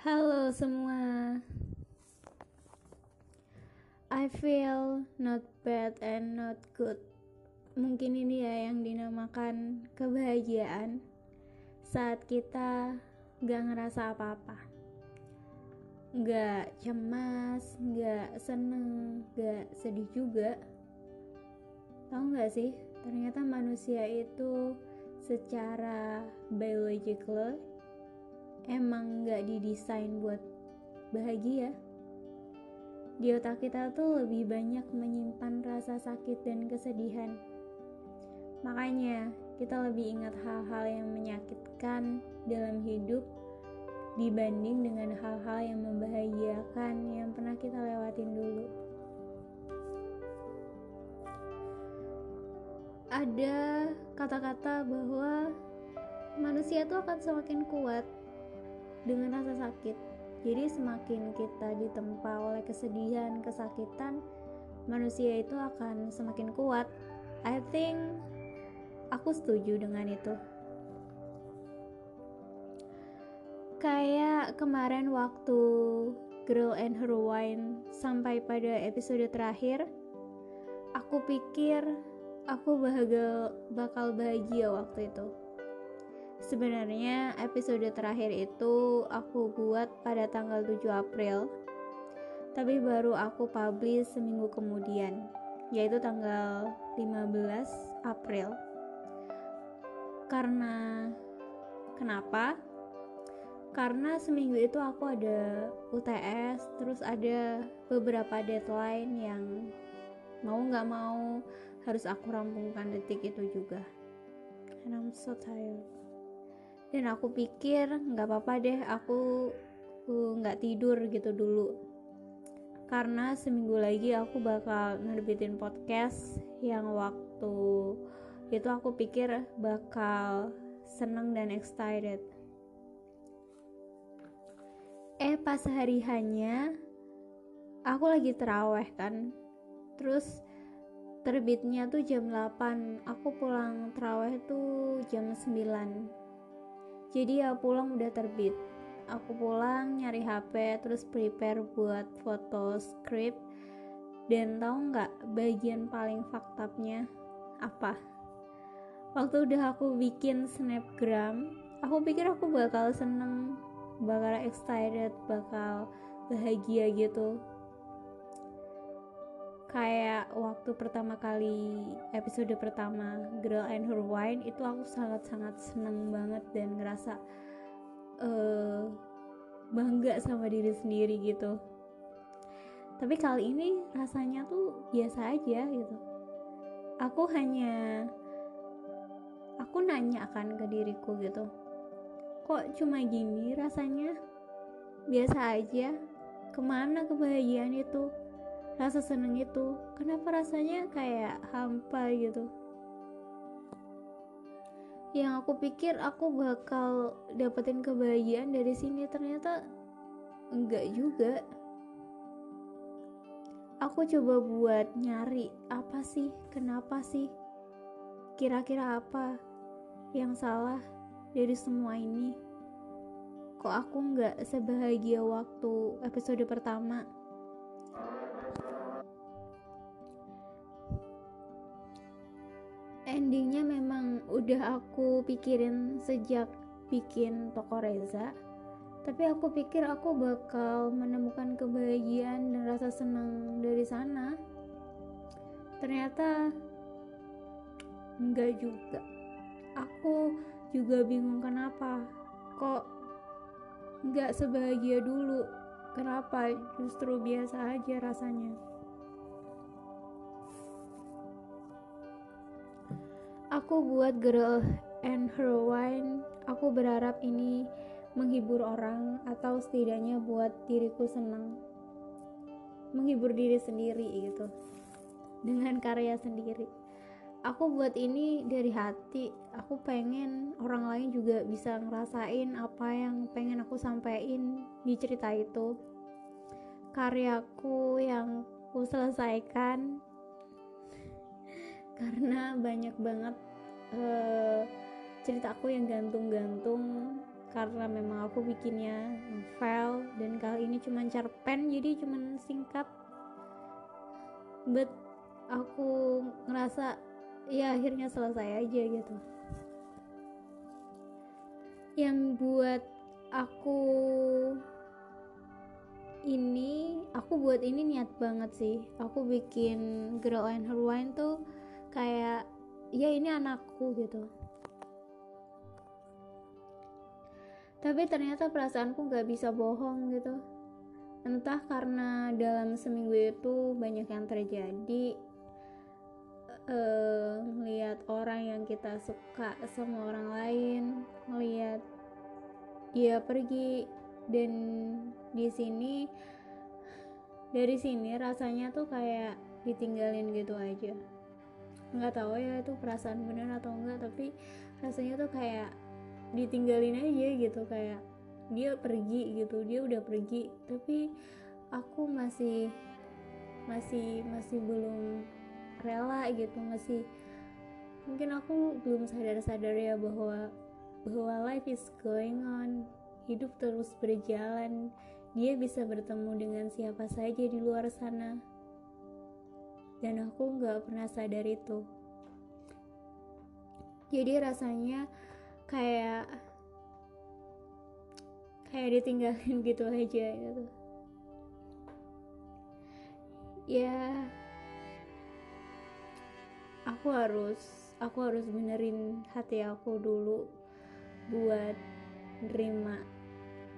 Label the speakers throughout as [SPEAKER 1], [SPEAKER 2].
[SPEAKER 1] Halo semua. I feel not bad and not good. Mungkin ini ya yang dinamakan kebahagiaan saat kita gak ngerasa apa-apa. Gak cemas, gak seneng, gak sedih juga. Tahu gak sih, ternyata manusia itu secara biological emang gak didesain buat bahagia. Di otak kita tuh lebih banyak menyimpan rasa sakit dan kesedihan. Makanya kita lebih ingat hal-hal yang menyakitkan dalam hidup dibanding dengan hal-hal yang membahagiakan yang pernah kita lewatin dulu. Ada kata-kata bahwa manusia tuh akan semakin kuat dengan rasa sakit. Jadi semakin kita ditempa oleh kesedihan, kesakitan, manusia itu akan semakin kuat. I think aku setuju dengan itu. Kayak kemarin waktu Girl and Her Wine sampai pada episode terakhir, aku pikir aku bahagia bakal bahagia waktu itu. Sebenarnya episode terakhir itu aku buat pada tanggal 7 April. Tapi baru aku publish seminggu kemudian, yaitu tanggal 15 April. Karena kenapa? Karena seminggu itu aku ada UTS, terus ada beberapa deadline yang mau nggak mau harus aku rampungkan detik itu juga and I'm so tired dan aku pikir nggak apa-apa deh aku nggak tidur gitu dulu. Karena seminggu lagi aku bakal nerbitin podcast yang waktu itu aku pikir bakal seneng dan excited. Eh pas hari hanya aku lagi teraweh kan. Terus terbitnya tuh jam 8 aku pulang terawih tuh jam 9 jadi ya pulang udah terbit. Aku pulang nyari HP terus prepare buat foto script dan tahu nggak bagian paling faktapnya apa? Waktu udah aku bikin snapgram aku pikir aku bakal seneng bakal excited bakal bahagia gitu kayak waktu pertama kali episode pertama Girl and Her Wine itu aku sangat-sangat seneng banget dan ngerasa uh, bangga sama diri sendiri gitu. Tapi kali ini rasanya tuh biasa aja gitu. Aku hanya aku nanya akan ke diriku gitu kok cuma gini rasanya? Biasa aja? Ke mana kebahagiaan itu rasa seneng itu. Kenapa rasanya kayak hampa gitu? Yang aku pikir aku bakal dapetin kebahagiaan dari sini ternyata enggak juga. Aku coba buat nyari apa sih kenapa sih kira-kira apa yang salah dari semua ini. Kok aku nggak sebahagia waktu episode pertama endingnya memang udah aku pikirin sejak bikin toko Reza. Tapi aku pikir aku bakal menemukan kebahagiaan dan rasa senang dari sana. Ternyata enggak juga. Aku juga bingung kenapa kok enggak sebahagia dulu. Kenapa? Justru biasa aja rasanya Aku buat Girl and Her Wine, aku berharap ini menghibur orang atau setidaknya buat diriku senang. Menghibur diri sendiri gitu. Dengan karya sendiri. Aku buat ini dari hati. Aku pengen orang lain juga bisa ngerasain apa yang pengen aku sampaikan di cerita itu. Karyaku yang aku selesaikan karena banyak banget uh, ceritaku yang gantung-gantung karena memang aku bikinnya novel dan kali ini cuma cerpen jadi cuma singkat. But aku ngerasa ya akhirnya selesai aja gitu. Yang buat aku ini aku buat ini niat banget sih. Aku bikin Girl and Her Wine tuh kayak ya ini anakku gitu. Tapi ternyata perasaanku gak bisa bohong gitu. Entah karena dalam seminggu itu banyak yang terjadi uh, orang yang kita suka sama orang lain melihat dia pergi dan di sini dari sini rasanya tuh kayak ditinggalin gitu aja nggak tahu ya itu perasaan bener atau enggak tapi rasanya tuh kayak ditinggalin aja gitu kayak dia pergi gitu dia udah pergi tapi aku masih masih masih belum rela gitu masih mungkin aku belum sadar-sadar ya bahwa bahwa life is going on hidup terus berjalan dia bisa bertemu dengan siapa saja di luar sana dan aku nggak pernah sadar itu. Jadi rasanya kayak kayak ditinggalin gitu aja gitu. Ya aku harus aku harus benerin hati aku dulu buat nerima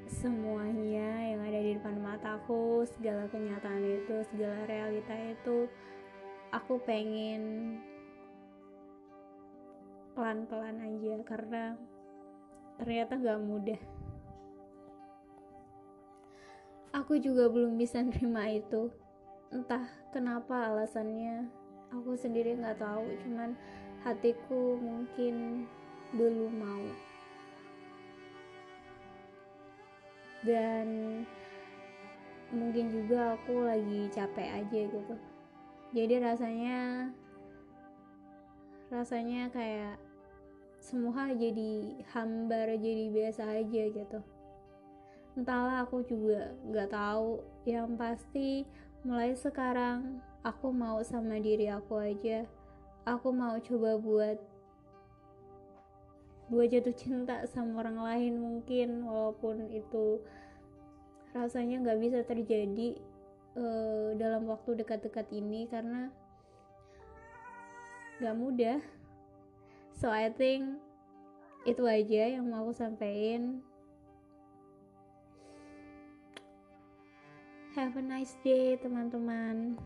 [SPEAKER 1] semuanya yang ada di depan mataku segala kenyataan itu segala realita itu aku pengen pelan-pelan aja karena ternyata gak mudah. Aku juga belum bisa nerima itu. Entah kenapa alasannya aku sendiri nggak tahu cuman hatiku mungkin belum mau. Dan mungkin juga aku lagi capek aja gitu jadi rasanya rasanya kayak semua jadi hambar jadi biasa aja gitu. Entahlah aku juga nggak tahu. Yang pasti mulai sekarang aku mau sama diri aku aja. Aku mau coba buat gue jatuh cinta sama orang lain mungkin walaupun itu rasanya nggak bisa terjadi uh, dalam waktu dekat-dekat ini karena nggak mudah. So I think itu aja yang mau aku sampaikan. Have a nice day teman-teman